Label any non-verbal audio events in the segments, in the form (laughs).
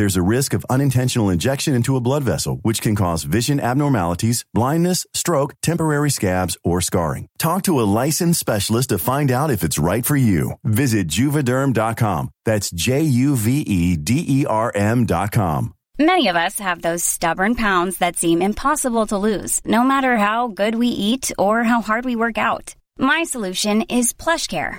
There's a risk of unintentional injection into a blood vessel, which can cause vision abnormalities, blindness, stroke, temporary scabs, or scarring. Talk to a licensed specialist to find out if it's right for you. Visit juvederm.com. That's J U V E D E R M.com. Many of us have those stubborn pounds that seem impossible to lose, no matter how good we eat or how hard we work out. My solution is PlushCare.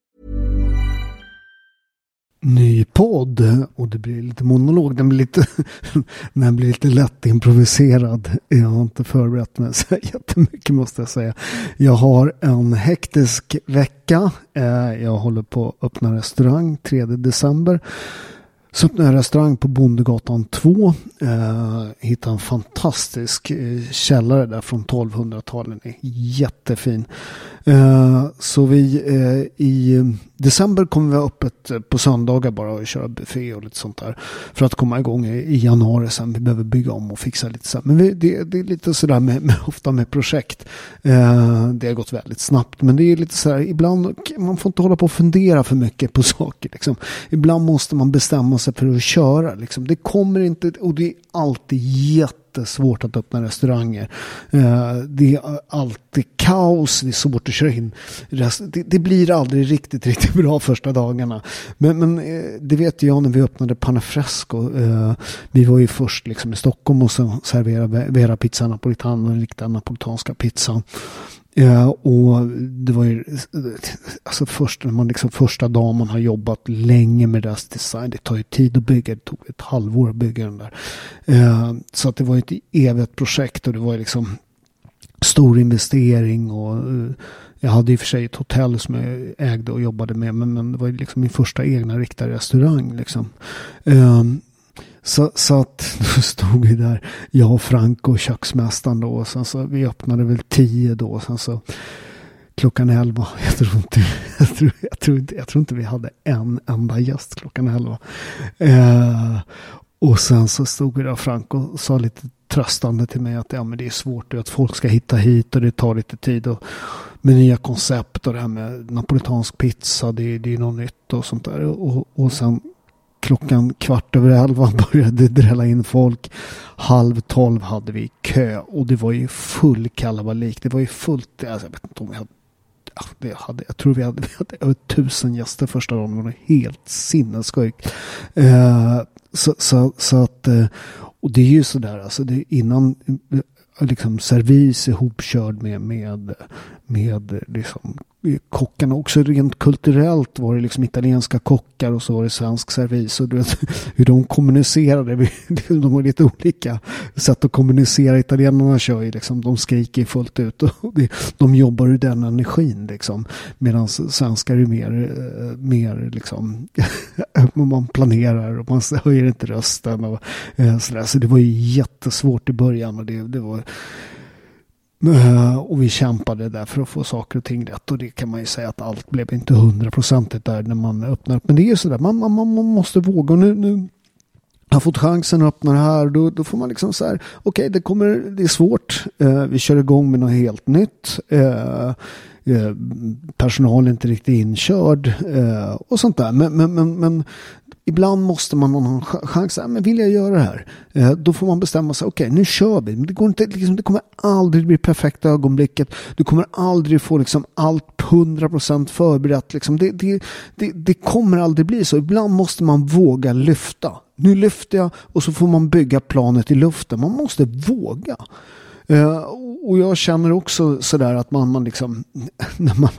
Ny podd och det blir lite monolog. Den blir lite, (laughs) den blir lite lätt improviserad. Jag har inte förberett mig så jättemycket måste jag säga. Jag har en hektisk vecka. Eh, jag håller på att öppna restaurang 3 december. Så öppnade jag restaurang på Bondegatan 2. Eh, hittade en fantastisk eh, källare där från 1200-talet. Jättefin. Eh, så vi eh, i eh, december kommer vi ha öppet på söndagar bara och köra buffé och lite sånt där. För att komma igång i, januari sen. Vi behöver bygga om och fixa lite så. Men vi, det, det, är lite sådär med, (laughs) med, ofta med projekt. Det har gått väldigt snabbt. Men det är lite sådär ibland. Man får inte hålla på och fundera för mycket på (laughs) saker. Liksom. Ibland måste man bestämma sig för att köra. Liksom. Det kommer inte. Och det är alltid jätte jättesvårt att öppna restauranger. Eh, det är alltid kaos, det är svårt att köra in. Det, blir aldrig riktigt, (laughs) riktigt bra första dagarna. Men, men eh, det vet jag när vi öppnade Panafresco. Eh, vi var ju först liksom i Stockholm och så serverade Vera Pizza Napolitano, den riktiga napolitanska pizzan. Och det var ju alltså först när man liksom första dagen man har jobbat länge med deras design. Det tar ju tid att bygga. Det tog ett halvår att bygga den där. Eh, så att det var ett evigt projekt och det var liksom stor investering och eh, jag hade i och för sig ett hotell som jag ägde och jobbade med. Men, men det var liksom min första egna riktade restaurang liksom. Eh, så, så att (laughs) då stod vi där, jag och Frank och köksmästaren då. Och sen så vi öppnade väl tio då. Och sen så klockan elva. (laughs) Jag tror inte, jag tror, jag tror inte, jag tror inte vi hade en enda gäst klockan elva. Eh, och sen så stod vi där Frank och sa lite tröstande till mig att ja, men det är svårt att folk ska hitta hit och det tar lite tid. Och, med nya koncept och det här med napolitansk pizza, det, det är något nytt och sånt där. Och, och sen klockan kvart över elva (laughs) började drälla in folk. Halv tolv hade vi kö och det var ju full kalabalik. Det var ju fullt. Alltså jag vet inte om vi hade det hade, jag tror vi hade, (laughs) vi hade över tusen gäster första dagen. Det var helt sinnessjukt. Eh, så, så, så, att, eh, och det är ju sådär, alltså det, innan eh, liksom servis ihopkörd med, med, med liksom kockarna också rent kulturellt var det liksom italienska kockar och så var det svensk servis och du vet (laughs) hur de kommunicerade. (laughs) De har lite olika sätt att kommunicera. Italienarna kör ju liksom, de skriker fullt ut (laughs) och de jobbar ur den energin liksom. Medan svenskar är mer, eh, mer liksom, man planerar och man höjer inte rösten och eh, sådär. Så det var ju jättesvårt i början och det, det var Eh, och vi kämpade där för att få saker och ting rätt. Och det kan man ju säga att allt blev inte hundraprocentigt där när man öppnar upp. Men det är ju sådär, man, man, man måste våga. Och nu, nu har fått chansen att öppna det här. Då, då får man liksom så här, okej okay, det kommer, det är svårt. Eh, vi kör igång med något helt nytt. Eh, Personal är inte riktigt inkörd och sånt där. Men, men, men, men ibland måste man ha en chans. Men vill jag göra det här? Eh, då får man bestämma sig. Okej, okay, nu kör vi. Det, går inte, liksom, det kommer aldrig bli perfekta ögonblicket. Du kommer aldrig få liksom, allt 100% förberett. Liksom. Det, det, det, det kommer aldrig bli så. Ibland måste man våga lyfta. Nu lyfter jag och så får man bygga planet i luften. Man måste våga. Eh, och jag känner också sådär att man, man liksom, (laughs) när man,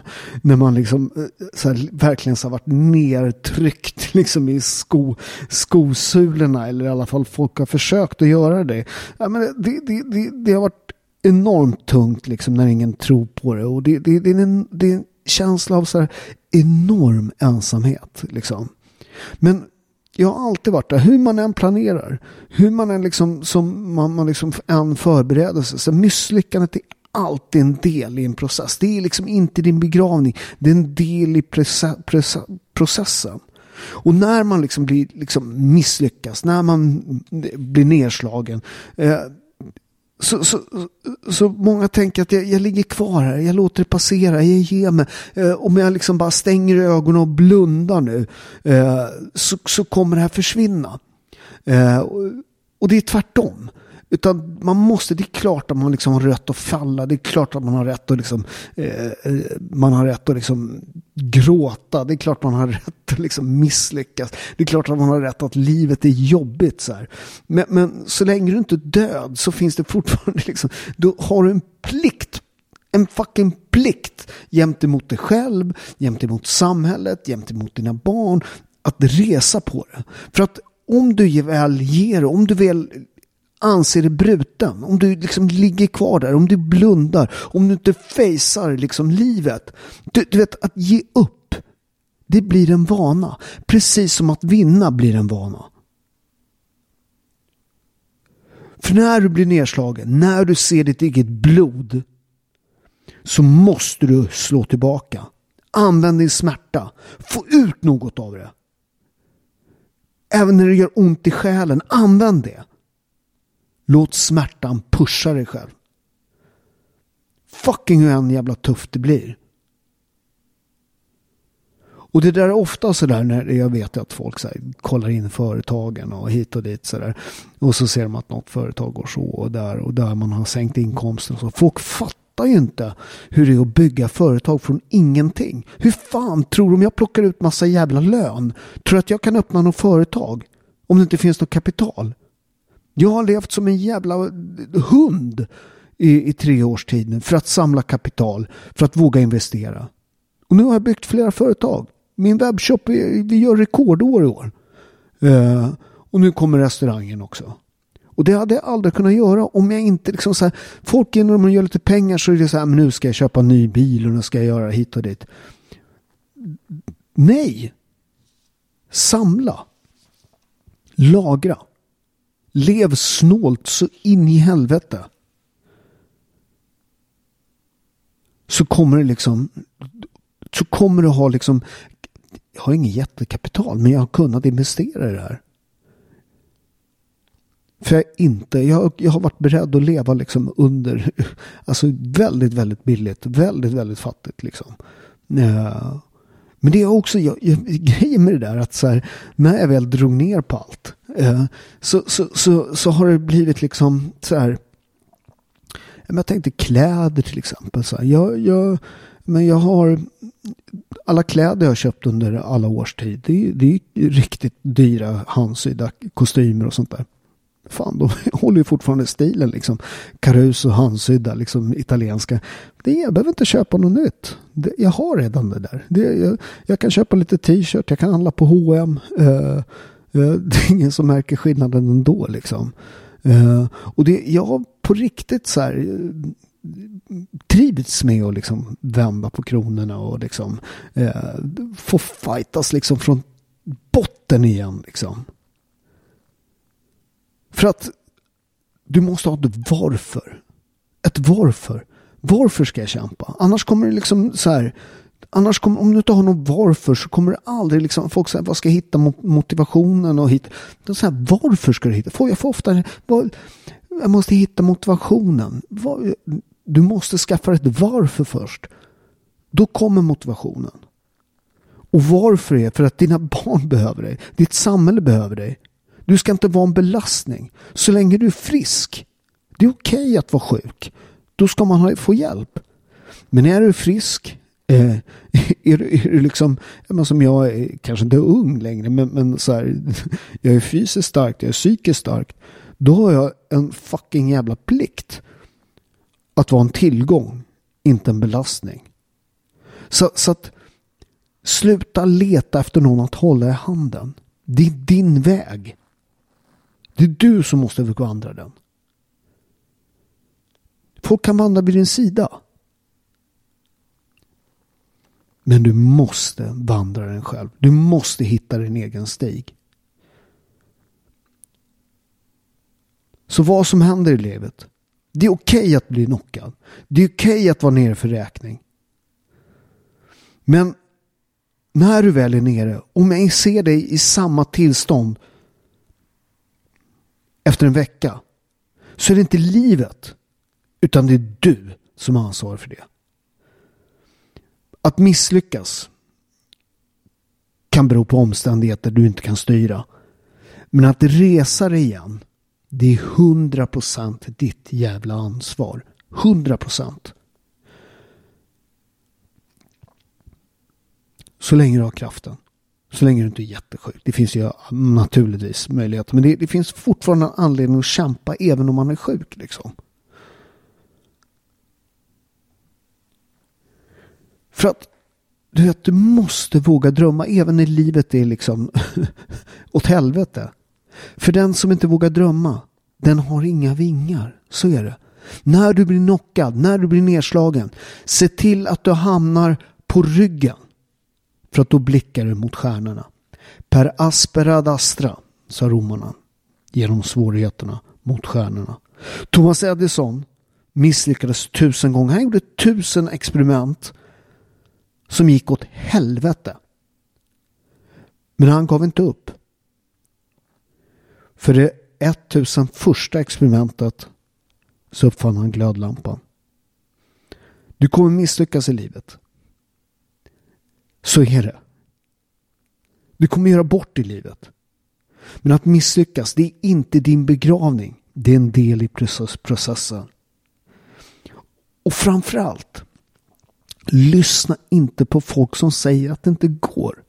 när man liksom eh, så här, verkligen så har varit nertryckt (laughs) liksom i sko, skosulorna eller i alla fall folk har försökt att göra det. Ja, men det, det, det, det har varit enormt tungt liksom när ingen tror på det och det, det, det, är, en, det är en känsla av så här enorm ensamhet liksom. Men jag har alltid varit där, hur man än planerar, hur man än liksom, som man, man liksom än förbereder sig, så misslyckandet är alltid en del i en process. Det är liksom inte din begravning, det är en del i processen. Och när man liksom blir liksom misslyckas, när man blir nedslagen, eh, så, så, så många tänker att jag, jag, ligger kvar här, jag låter det passera, jag ger mig. Eh, om jag liksom bara stänger ögonen och blundar nu eh, så, så kommer det här försvinna. Eh, och, och det är tvärtom. Utan man måste, det är klart att man liksom har rätt att falla. Det är klart att man har rätt att, liksom, eh, eh man har rätt att liksom gråta. Det är klart att man har (laughs) rätt att liksom misslyckas. Det är klart att man har rätt att livet är jobbigt. Så men, men, så länge du inte är död så finns det fortfarande, (laughs) liksom, då har du en plikt en fucking plikt gentemot dig själv, gentemot samhället, gentemot dina barn att resa på det. För att om du väl ger, om du väl anser dig bruten, om du liksom ligger kvar där, om du blundar, om du inte facear liksom livet. Du, du vet, att ge upp, det blir en vana. Precis som att vinna blir en vana. För när du blir nedslagen, när du ser ditt eget blod, så måste du slå tillbaka. Använd din smärta. Få ut något av det. Även när det gör ont i själen, använd det. Låt smärtan pusha dig själv. Fucking hur än jävla tufft det blir. Och det där är ofta sådär när jag vet att folk så här, kollar in företagen och hit och dit sådär. Och så ser de att något företag går så och där och där man har sänkt inkomsten och så. Folk fattar ju inte hur det är att bygga företag från ingenting. Hur fan tror du om jag plockar ut massa jävla lön? Tror du att jag kan öppna något företag? Om det inte finns något kapital? Jag har levt som en jävla hund i, i tre års tid nu för att samla kapital, för att våga investera. Och nu har jag byggt flera företag. Min webbshop, vi gör rekordår i år. Uh, och nu kommer restaurangen också. Och det hade jag aldrig kunnat göra om jag inte liksom så här, folk när de gör lite pengar så är det så här, men nu ska jag köpa en ny bil och nu ska jag göra hit och dit. Nej! Samla. Lagra. Lev snålt så in i helvete. Så kommer det liksom så kommer du ha liksom jag har inget jättekapital men jag har kunnat investera i det här. För jag inte, jag, jag har varit beredd att leva liksom under, (laughs) alltså väldigt, väldigt billigt, väldigt, väldigt fattigt liksom. Eh, men det är också jag, jag, grejen med det där att så här, när jag väl drog ner på allt Eh, så, så, så, så har det blivit liksom så här. Jag tänkte kläder till exempel. Så här, jag, jag, men jag har alla kläder jag har köpt under alla års tid. Det, det är riktigt dyra handsydda kostymer och sånt där fan, de (laughs) håller ju fortfarande stilen liksom. Caruso, handsydda, liksom italienska. Det, jag behöver inte köpa något nytt. Det, jag har redan det där. Det, jag, jag, kan köpa lite t-shirt, jag kan handla på H&M. Uh, Eh, (laughs) det är ingen som märker skillnaden ändå liksom. Eh, och det, jag har på riktigt så här eh, trivits med att liksom vända på kronorna och liksom få fightas liksom från botten igen liksom. För att du måste ha ett varför. Ett varför. Varför ska jag kämpa? Annars kommer det liksom så här. Annars kommer, om du inte har något varför så kommer det aldrig liksom, folk säger vad ska jag hitta motivationen och hit. Så säger varför ska du hitta? Får jag får ofta, vad, jag måste hitta motivationen. Du måste skaffa ett varför först. Då kommer motivationen. Och varför är för att dina barn behöver dig. Ditt samhälle behöver dig. Du ska inte vara en belastning. Så länge du är frisk. Det är okej okay att vara sjuk. Då ska man få hjälp. Men är du frisk Eh, (laughs) är, du, är du liksom, som jag eh, kanske inte ung längre, men, men så här, (laughs) jag är fysiskt stark, jag är psykiskt stark. Då har jag en fucking jävla plikt att vara en tillgång, inte en belastning. Så, så att sluta leta efter någon att hålla i handen. Det är din väg. Det är du som måste vandra den. Folk kan vandra vid din sida. Men du måste vandra den själv. Du måste hitta din egen stig. Så vad som händer i livet. Det är okej okay att bli knockad. Det är okej okay att vara nere för räkning. Men när du väl är nere, om jag ser dig i samma tillstånd efter en vecka, så är det inte livet, utan det är du som har ansvar för det. Att misslyckas kan bero på omständigheter du inte kan styra. Men att resa dig igen, det är 100% ditt jävla ansvar. 100%. Så länge du har kraften. Så länge du inte är jättesjuk. Det finns ju naturligtvis möjligheter. Men det, det finns fortfarande en anledning att kämpa även om man är sjuk. Liksom. För att du vet, du måste våga drömma även när livet är liksom (laughs) åt helvete. För den som inte vågar drömma, den har inga vingar. Så är det. När du blir knockad, när du blir nedslagen, se till att du hamnar på ryggen. För att då blickar du mot stjärnorna. Per aspera ad astra, sa romarna genom svårigheterna mot stjärnorna. Thomas Edison misslyckades tusen gånger. Han gjorde tusen experiment som gick åt helvete. Men han gav inte upp. För det 1000 första experimentet så uppfann han glödlampan. Du kommer misslyckas i livet. Så är det. Du kommer göra bort i livet. Men att misslyckas, det är inte din begravning. Det är en del i processen. Och framförallt, Lyssna inte på folk som säger att det inte går.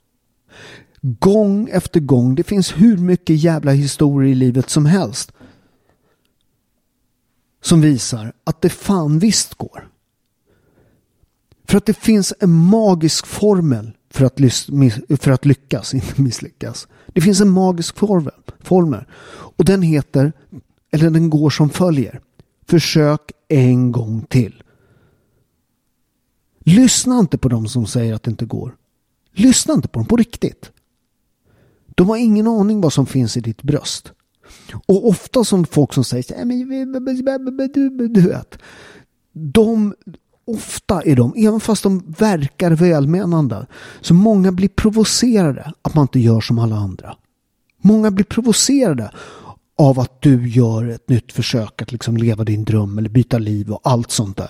Gång efter gång. Det finns hur mycket jävla historier i livet som helst. Som visar att det fan visst går. För att det finns en magisk formel för att, för att lyckas, (laughs) inte misslyckas. Det finns en magisk formel, formel. Och den heter, eller den går som följer. Försök en gång till. Lyssna inte på dem som säger att det inte går. Lyssna inte på dem på riktigt. De har ingen aning vad som finns i ditt bröst. Och ofta som folk som säger du vet. De, ofta är de, även fast de verkar välmenande, så många blir provocerade att man inte gör som alla andra. Många blir provocerade av att du gör ett nytt försök att liksom leva din dröm eller byta liv och allt sånt där.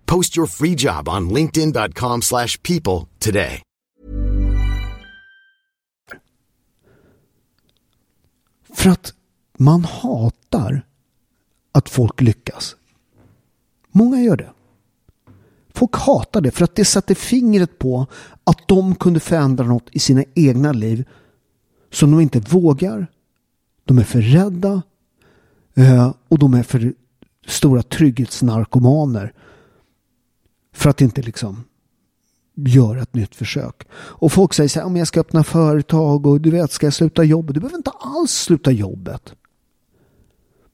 Post your free job on linkedin.com slash people today. För att man hatar att folk lyckas. Många gör det. Folk hatar det för att det sätter fingret på att de kunde förändra något i sina egna liv som de inte vågar. De är för rädda eh, och de är för stora trygghetsnarkomaner för att inte liksom göra ett nytt försök. Och folk säger så här, om jag ska öppna företag och du vet, ska jag sluta jobbet? Du behöver inte alls sluta jobbet.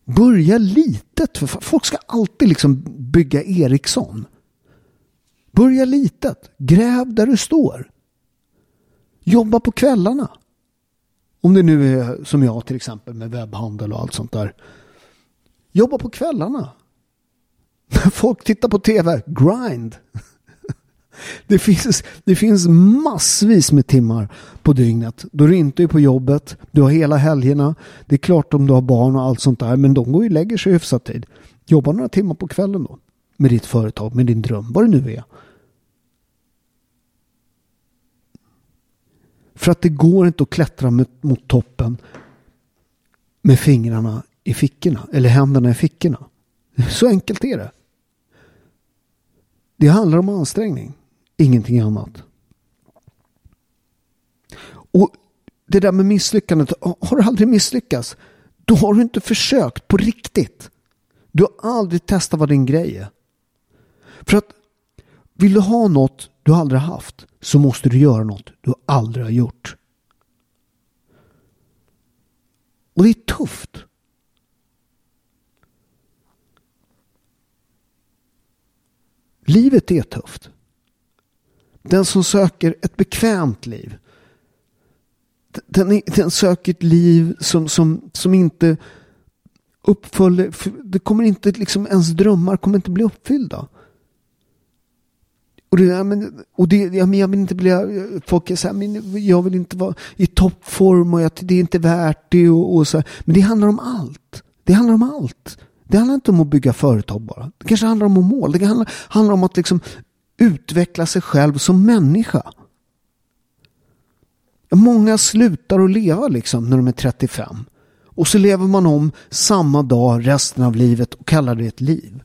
Börja litet. För folk ska alltid liksom bygga Ericsson. Börja litet. Gräv där du står. Jobba på kvällarna. Om det nu är som jag till exempel med webbhandel och allt sånt där. Jobba på kvällarna. (laughs) Folk tittar på tv. Grind. (laughs) Det finns, det finns massvis med timmar på dygnet. Då du inte är på jobbet. Du har hela helgerna. Det är klart om du har barn och allt sånt där. Men de går ju och lägger sig hyfsat tid. Jobba några timmar på kvällen då. Med ditt företag, med din dröm, vad det nu är. För att det går inte att klättra mot, mot toppen med fingrarna i fickorna. Eller händerna i fickorna. Så enkelt är det. Det handlar om ansträngning. Ingenting annat. Och det där med misslyckandet. Har du aldrig misslyckats? Då har du inte försökt på riktigt. Du har aldrig testat vad din grej är. För att vill du ha något du aldrig haft så måste du göra något du aldrig har gjort. Och det är tufft. Livet är tufft. Den som söker ett bekvämt liv. Den, den söker ett liv som, som, som inte uppföller, det kommer inte liksom, ens drömmar kommer inte bli uppfyllda. Och, det, men, och det, ja, men jag vill inte bli, folk är så här, men jag vill inte vara i toppform och jag, det är inte värt det och, och så. här. Men det handlar om allt. Det handlar om allt. Det handlar inte om att bygga företag bara. Det kanske handlar om mål. Det handlar, handlar om att liksom utveckla sig själv som människa. Många slutar att leva liksom när de är 35. Och så lever man om samma dag resten av livet och kallar det ett liv.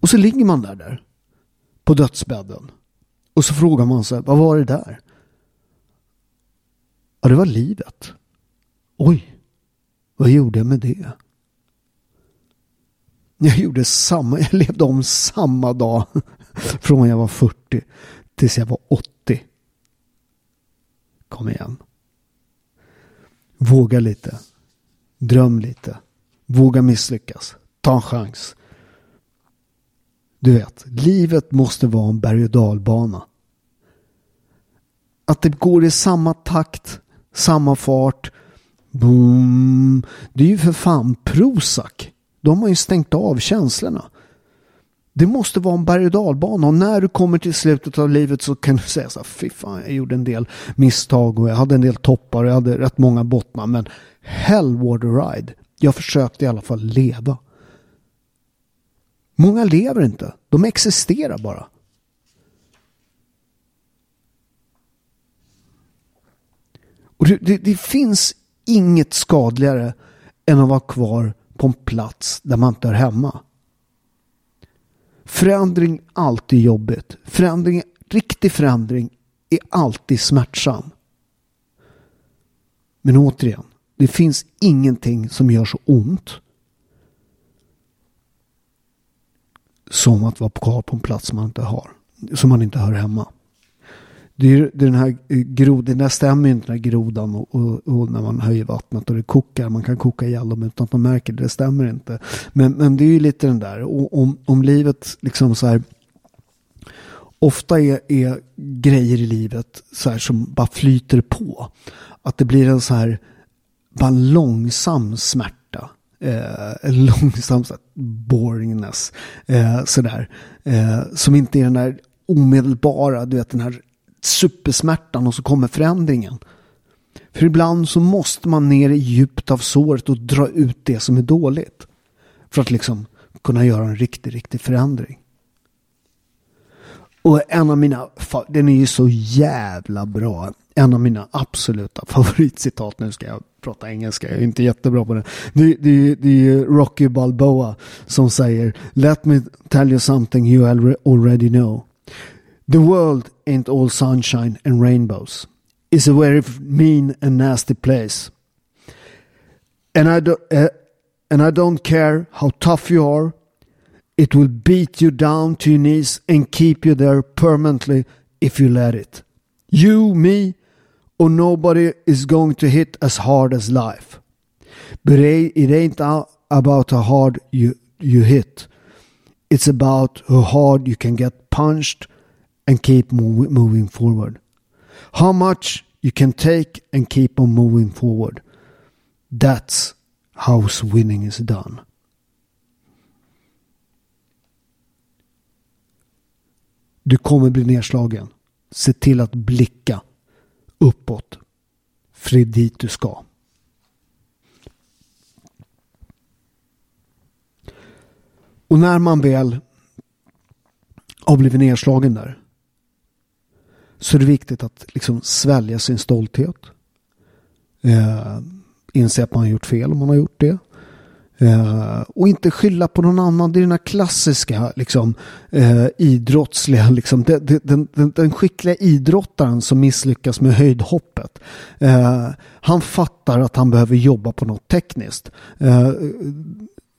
Och så ligger man där, där på dödsbädden. Och så frågar man sig, vad var det där? Ja, det var livet. Oj, vad gjorde jag med det? Jag gjorde samma, jag levde om samma dag (laughs) från jag var 40 tills jag var 80. Kom igen. Våga lite. Dröm lite. Våga misslyckas. Ta en chans. Du vet, livet måste vara en berg och dalbana. Att det går i samma takt, samma fart. Boom. Det är ju för fan Prozac. De har ju stängt av känslorna. Det måste vara en berg och dalbana och när du kommer till slutet av livet så kan du (laughs) säga så här, fy fan, jag gjorde en del misstag och jag hade en del toppar och jag hade rätt många bottnar men hell what a ride. Jag försökte i alla fall leva. Många lever inte, de existerar bara. Och det, det, det finns inget skadligare än att vara kvar på en plats där man inte hör hemma. Förändring är alltid jobbigt. Förändring, riktig förändring är alltid smärtsam. Men återigen, det finns ingenting som gör så ont som att vara kvar på en plats man inte har. Som man inte hör hemma. Det är, den här eh, grodan, där stämmer inte den här grodan och, och, och, när man höjer vattnet och det kokar. Man kan koka ihjäl dem utan att man märker det. Det stämmer inte. Men, men det är ju lite den där. Och, om, om livet liksom så här. Ofta är, är grejer i livet så här som bara flyter på. Att det blir en så här bara långsam smärta. Eh, långsam så här, boringness. Eh, sådär. Eh, som inte är den där omedelbara, du vet den här supersmärtan och så kommer förändringen. För ibland så måste man ner i djupt av såret och dra ut det som är dåligt. För att liksom kunna göra en riktig, riktig förändring. Och en av mina, den är ju så jävla bra. En av mina absoluta (laughs) favoritcitat, nu ska jag prata engelska, jag är inte jättebra på det. Det, det, det är Rocky Balboa som säger Let me tell you something you already know. The world ain't all sunshine and rainbows. It's a very mean and nasty place. And I, do, uh, and I don't care how tough you are It will beat you down to your knees and keep you there permanently if you let it. You, me, or nobody is going to hit as hard as life. But it ain't about how hard you, you hit. It's about how hard you can get punched and keep move, moving forward. How much you can take and keep on moving forward. That's how winning is done. Du kommer bli nedslagen. Se till att blicka uppåt. För det är dit du ska. Och när man väl har blivit nedslagen där så är det viktigt att liksom svälja sin stolthet. Eh, inse att man har gjort fel om man har gjort det. Eh, och inte skylla på någon annan. Det är den här klassiska liksom, eh, idrottsliga, liksom, den, den, den, den, skickliga idrottaren som misslyckas med höjdhoppet. Eh, han fattar att han behöver jobba på något tekniskt. Eh,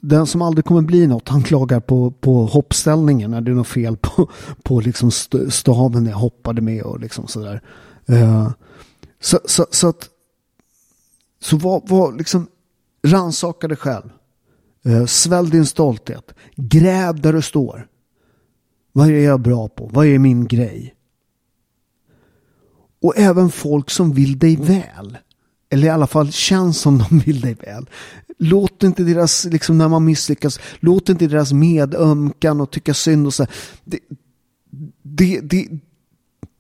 den som aldrig kommer bli något, han klagar på, på hoppställningen när det är något fel på, på liksom staven jag hoppade med och liksom sådär. Eh, så, så, så att så var, var liksom rannsaka dig själv. Eh, svälj din stolthet. Gräv där du står. Vad är jag bra på? Vad är min grej? Och även folk som vill dig väl. Eller i alla fall känns som de vill dig väl. Låt inte deras, liksom när man misslyckas, låt inte deras medömkan och tycka synd och så. Det, det, det,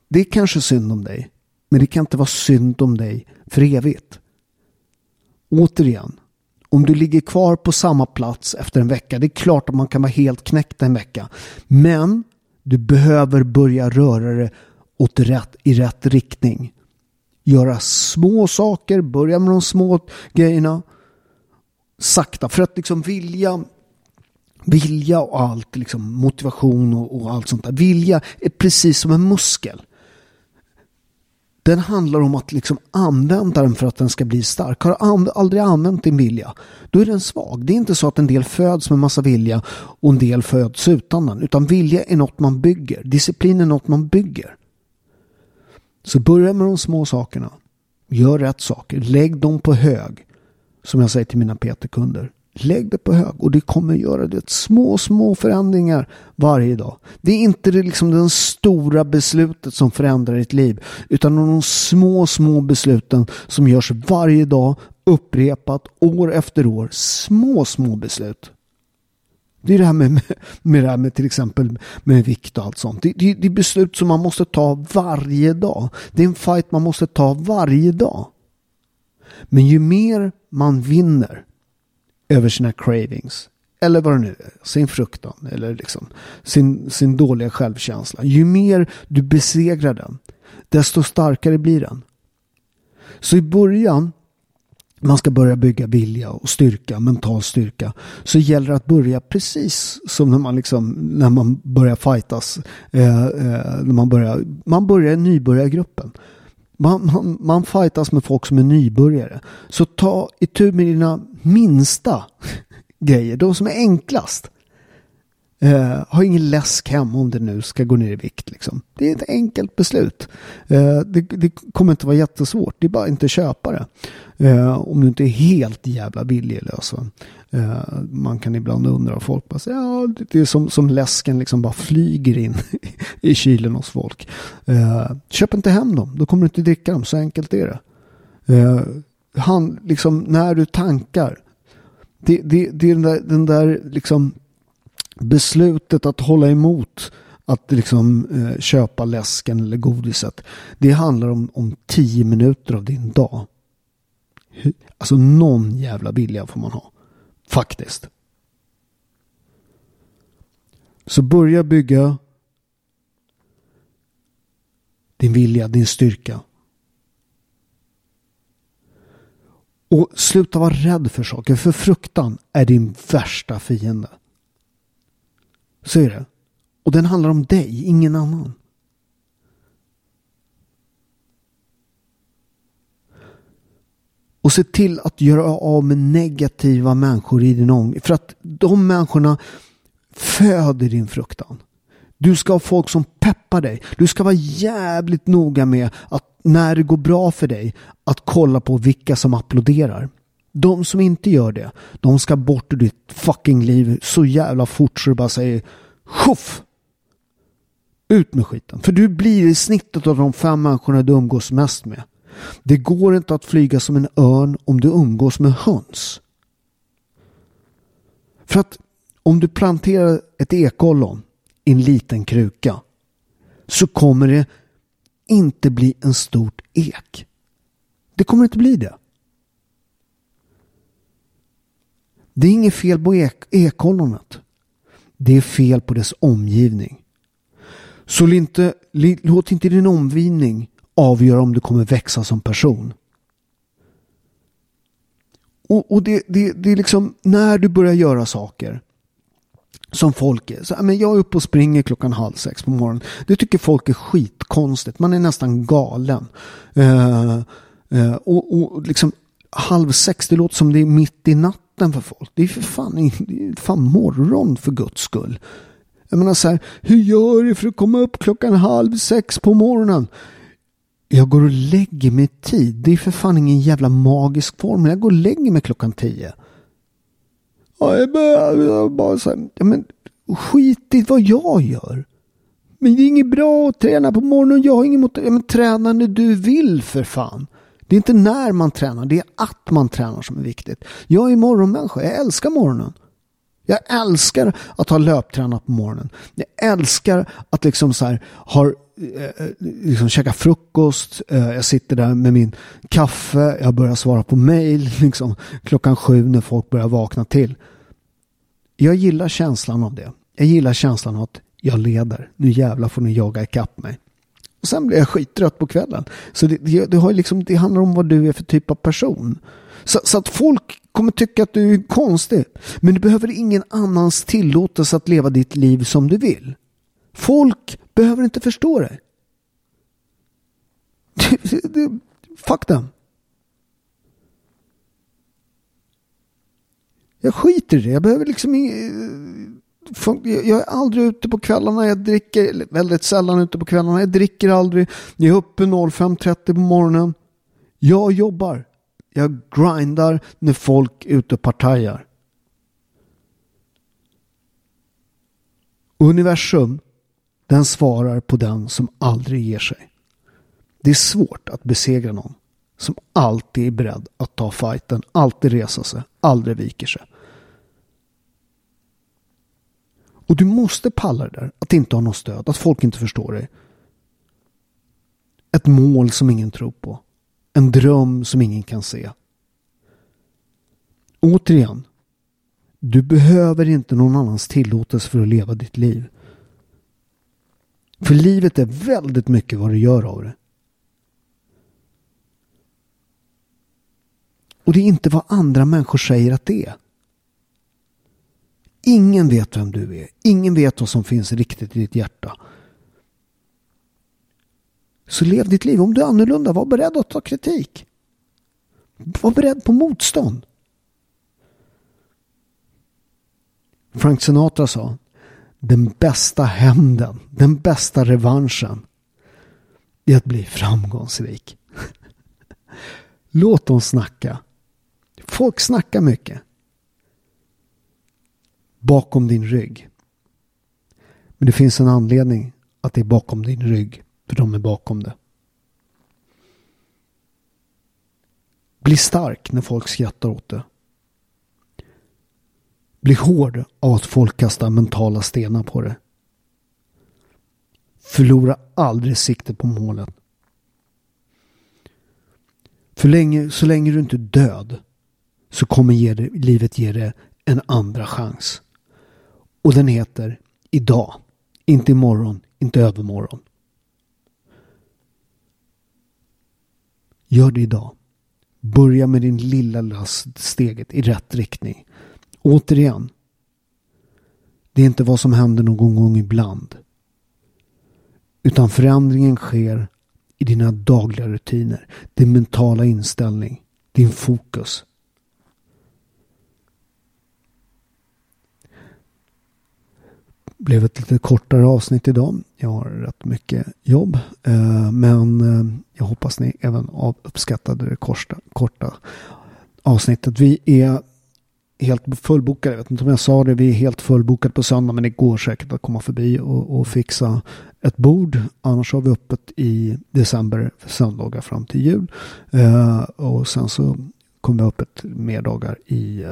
det är kanske synd om dig. Men det kan inte vara synd om dig för evigt. Återigen, om du ligger kvar på samma plats efter en vecka, det är klart att man kan vara helt knäckt en vecka. Men du behöver börja röra dig åt rätt, i rätt riktning. Göra små saker, börja med de små grejerna. Sakta, för att liksom vilja Vilja och allt, liksom motivation och, och allt sånt där. Vilja är precis som en muskel. Den handlar om att liksom använda den för att den ska bli stark. Har du aldrig använt din vilja, då är den svag. Det är inte så att en del föds med massa vilja och en del föds utan den. Utan vilja är något man bygger. Disciplin är något man bygger. Så börja med de små sakerna. Gör rätt saker. Lägg dem på hög. Som jag säger till mina PT-kunder. Lägg det på hög och det kommer göra det små, små förändringar varje dag. Det är inte det, liksom det stora beslutet som förändrar ditt liv utan de små, små besluten som görs varje dag upprepat år efter år. Små, små beslut. Det är det här med, med, det här med till exempel med vikt och allt sånt. Det, det, det är beslut som man måste ta varje dag. Det är en fight man måste ta varje dag. Men ju mer man vinner över sina cravings. Eller vad det nu är, sin fruktan eller liksom sin, sin dåliga självkänsla. Ju mer du besegrar den, desto starkare blir den. Så i början, man ska börja bygga vilja och styrka, mental styrka, så gäller det att börja precis som när man, liksom, när man börjar fightas. Eh, eh, när man, börjar, man börjar i nybörjargruppen. Man, man, man fightas med folk som är nybörjare. Så ta itu med dina minsta (laughs) grejer, de som är enklast. Uh, ha ingen läsk hem om det nu ska gå ner i vikt. Liksom. Det är ett enkelt beslut. Uh, det, det, kommer inte vara jättesvårt. Det är bara inte köpa det. Uh, om du inte är helt jävla viljelös. Eh, man kan ibland undra och folk bara säger ja, det är som, som läsken liksom bara flyger in (laughs) i kylen hos folk. köp inte hem dem. Då kommer du inte dricka dem. Så enkelt är det. han, liksom, när du tankar. Det, det, det är den där, den där liksom beslutet att hålla emot att liksom eh, köpa läsken eller godiset. Det handlar om, om tio minuter av din dag. Alltså någon jävla vilja får man ha. Faktiskt. Så börja bygga din vilja, din styrka. Och sluta vara rädd för saker, för fruktan är din värsta fiende. Så är det. Och den handlar om dig, ingen annan. Och se till att göra av med negativa människor i din omgivning. För att de människorna föder din fruktan. Du ska ha folk som peppar dig. Du ska vara jävligt noga med att när det går bra för dig att kolla på vilka som applåderar. De som inte gör det, de ska bort ur ditt fucking liv så jävla fort så du bara säger tjoff! Ut med skiten. För du blir i snittet av de fem människorna du umgås mest med. Det går inte att flyga som en örn om du umgås med höns. För att om du planterar ett ekollon i en liten kruka så kommer det inte bli en stort ek. Det kommer inte bli det. Det är inget fel på ek ekollonet. Det är fel på dess omgivning. Så inte, låt inte din omgivning avgöra om du kommer växa som person. Och, och det, det, det är liksom när du börjar göra saker som folk är. Så, men jag är uppe och springer klockan halv sex på morgonen. Det tycker folk är skitkonstigt. Man är nästan galen. Uh, uh, och, och liksom halv sex, det låter som det är mitt i natten för folk. Det är för fan, det är fan morgon för guds skull. Jag menar så här, hur gör du för att komma upp klockan halv sex på morgonen? Jag går och lägger mig tid. Det är för fan ingen jävla magisk formel. Jag går och lägger mig klockan tio. Ja, jag bara, bara så här, ja, men skit i vad jag gör. Men det är inget bra att träna på morgonen. Jag har ingen mot... Ja, men träna när du vill för fan. Det är inte när man tränar, det är att man tränar som är viktigt. Jag är morgonmänniska, jag älskar morgonen. Jag älskar att ha löptränat på morgonen. Jag älskar att liksom så här har eh, eh, liksom käka frukost. Eh, jag sitter där med min kaffe. Jag börjar svara på mail (laughs) liksom klockan sju när folk börjar vakna till. Jag gillar känslan av det. Jag gillar känslan av att jag leder. Nu jävlar får ni jaga ikapp mig. Och sen blir jag skittrött på kvällen. Så det, det, det, har liksom, det handlar om vad du är för typ av person. Så, så, att folk kommer tycka att du är konstig. Men du behöver ingen annans tillåtelse att leva ditt liv som du vill. Folk behöver inte förstå dig. (laughs) Fuck them. Jag skiter i det. Jag behöver liksom jag är aldrig ute på kvällarna. Jag dricker väldigt sällan ute på kvällarna. Jag dricker aldrig. Jag är uppe 05.30 på morgonen. Jag jobbar. Jag grindar när folk är ute och partajar. Universum, den svarar på den som aldrig ger sig. Det är svårt att besegra någon som alltid är beredd att ta fighten, alltid resa sig, aldrig viker sig. Och du måste palla det där, att inte ha något stöd, att folk inte förstår dig. Ett mål som ingen tror på. En dröm som ingen kan se. Återigen, du behöver inte någon annans tillåtelse för att leva ditt liv. För livet är väldigt mycket vad du gör av det. Och det är inte vad andra människor säger att det är. Ingen vet vem du är. Ingen vet vad som finns riktigt i ditt hjärta. Så lev ditt liv. Om du är annorlunda, var beredd att ta kritik. Var beredd på motstånd. Frank Sinatra sa den bästa hämnden, den bästa revanschen är att bli framgångsrik. (laughs) Låt dem snacka. Folk snackar mycket. Bakom din rygg. Men det finns en anledning att det är bakom din rygg. För de är bakom det. Bli stark när folk skrattar åt det. Bli hård av att folk kastar mentala stenar på det. Förlora aldrig siktet på målet. För länge, så länge du inte är död så kommer ge det, livet ge dig en andra chans. Och den heter Idag. Inte imorgon, inte övermorgon. Gör det idag. Börja med din lilla, lilla steget i rätt riktning. Återigen. Det är inte vad som händer någon gång ibland. Utan förändringen sker i dina dagliga rutiner. Din mentala inställning. Din fokus. Blev ett lite kortare avsnitt idag. Jag har rätt mycket jobb. Eh, men eh, jag hoppas ni även uppskattade det korta, korta avsnittet. Vi är helt fullbokade. Jag vet inte om jag sa det. Vi är helt fullbokade på söndag. Men det går säkert att komma förbi och, och fixa ett bord. Annars har vi öppet i december söndagar fram till jul. Eh, och sen så kommer vi ha öppet mer dagar i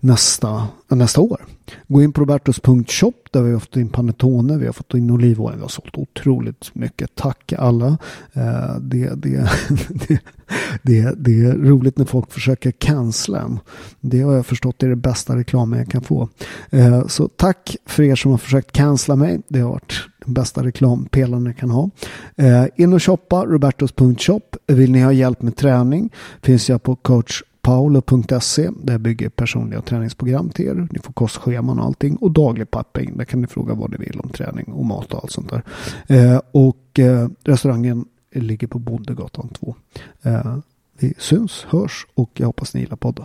nästa, nästa år. Gå in på robertos.shop där vi har fått in panettone, vi har fått in olivolja, vi har sålt otroligt mycket. Tack alla. Eh, det, det, (laughs) det, det, det är roligt när folk försöker cancella en. Det har jag förstått är det bästa reklamen jag kan få. Eh, så tack för er som har försökt cancella mig. Det har varit den bästa reklampelaren jag kan ha. Eh, in och shoppa robertos.shop. Vill ni ha hjälp med träning finns jag på coach paolo.se där jag bygger personliga träningsprogram till er. Ni får kostscheman och allting och daglig papping. Där kan ni fråga vad ni vill om träning och mat och allt sånt där. Eh, och eh, restaurangen ligger på Bondegatan 2. Eh, vi syns, hörs och jag hoppas ni gillar podden.